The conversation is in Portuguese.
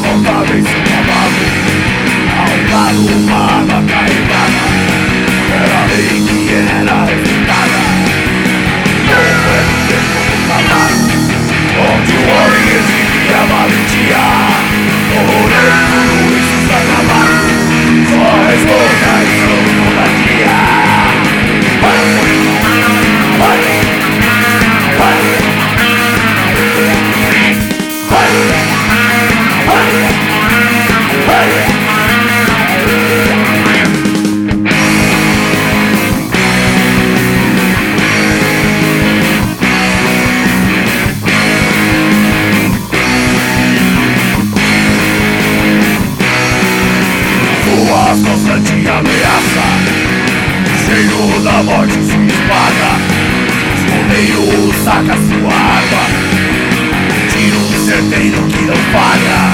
I'm da morte se espalha Escondeio, saca sua arma Tiro certeiro que não falha